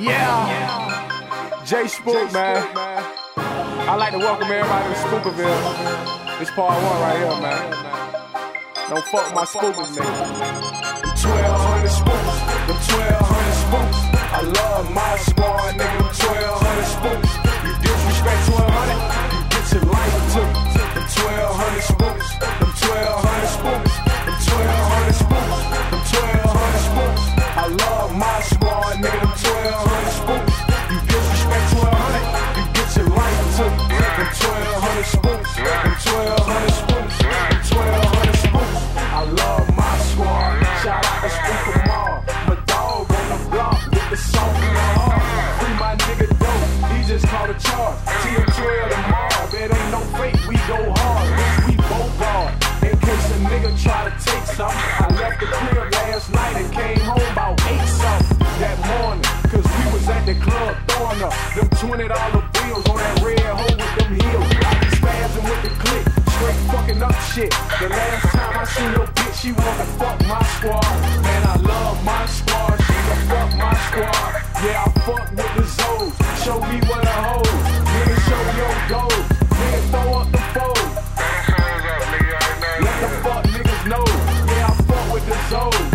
Yeah. Jay Spook, man. I'd like to welcome everybody to Spookerville. This part one right here, man. Don't fuck my spookers, nigga. 1200 spooks, the 1200 1200 spooks, the 1200 spooks, the 1200 spooks. I love my squad. Shout out to Spooker Mall. My dog on the block with the salt in the heart. Free my nigga dope, he just called a charge. TM12 tomorrow, it ain't no fake, we go hard. We both guard. In case a nigga try to take some, shit. The last time I seen your bitch, she wanna fuck my squad. Man, I love my squad, she gon' fuck my squad. Yeah, I fuck with the Zoes, show me what a hoe. Nigga, show your goals, nigga, throw up the fold. Let the fuck niggas know, yeah, I fuck with the Zoes.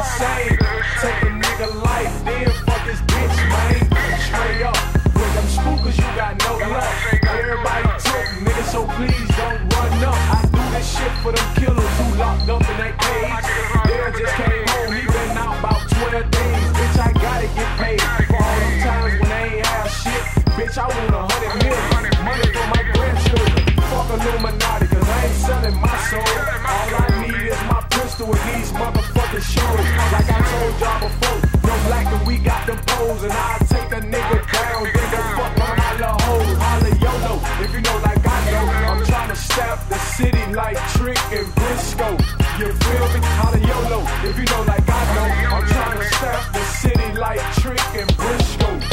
Insane. Take a nigga life, then fuck his bitch, man. Straight up, with them spookers, you got no luck. Everybody took, nigga, so please don't run up. I do this shit for them killers who locked up in their cage. Dad just came home, he been out about 12 days. Bitch, I gotta get paid for all them times when they ain't have shit. Bitch, I want a hundred million. Money for my grandchildren. Fuck Illuminati, cause I ain't selling my soul. All I need is my pistol with these motherfucking shows. Like I told y'all before, no black and we got them poles. And I'll take a nigga down, then go fuck of my little hoes. Holla YOLO, if you know like I know. I'm trying to step the city like Trick and Briscoe. You feel me? Holla YOLO, if you know like I know. I'm trying to step the city like Trick and Briscoe.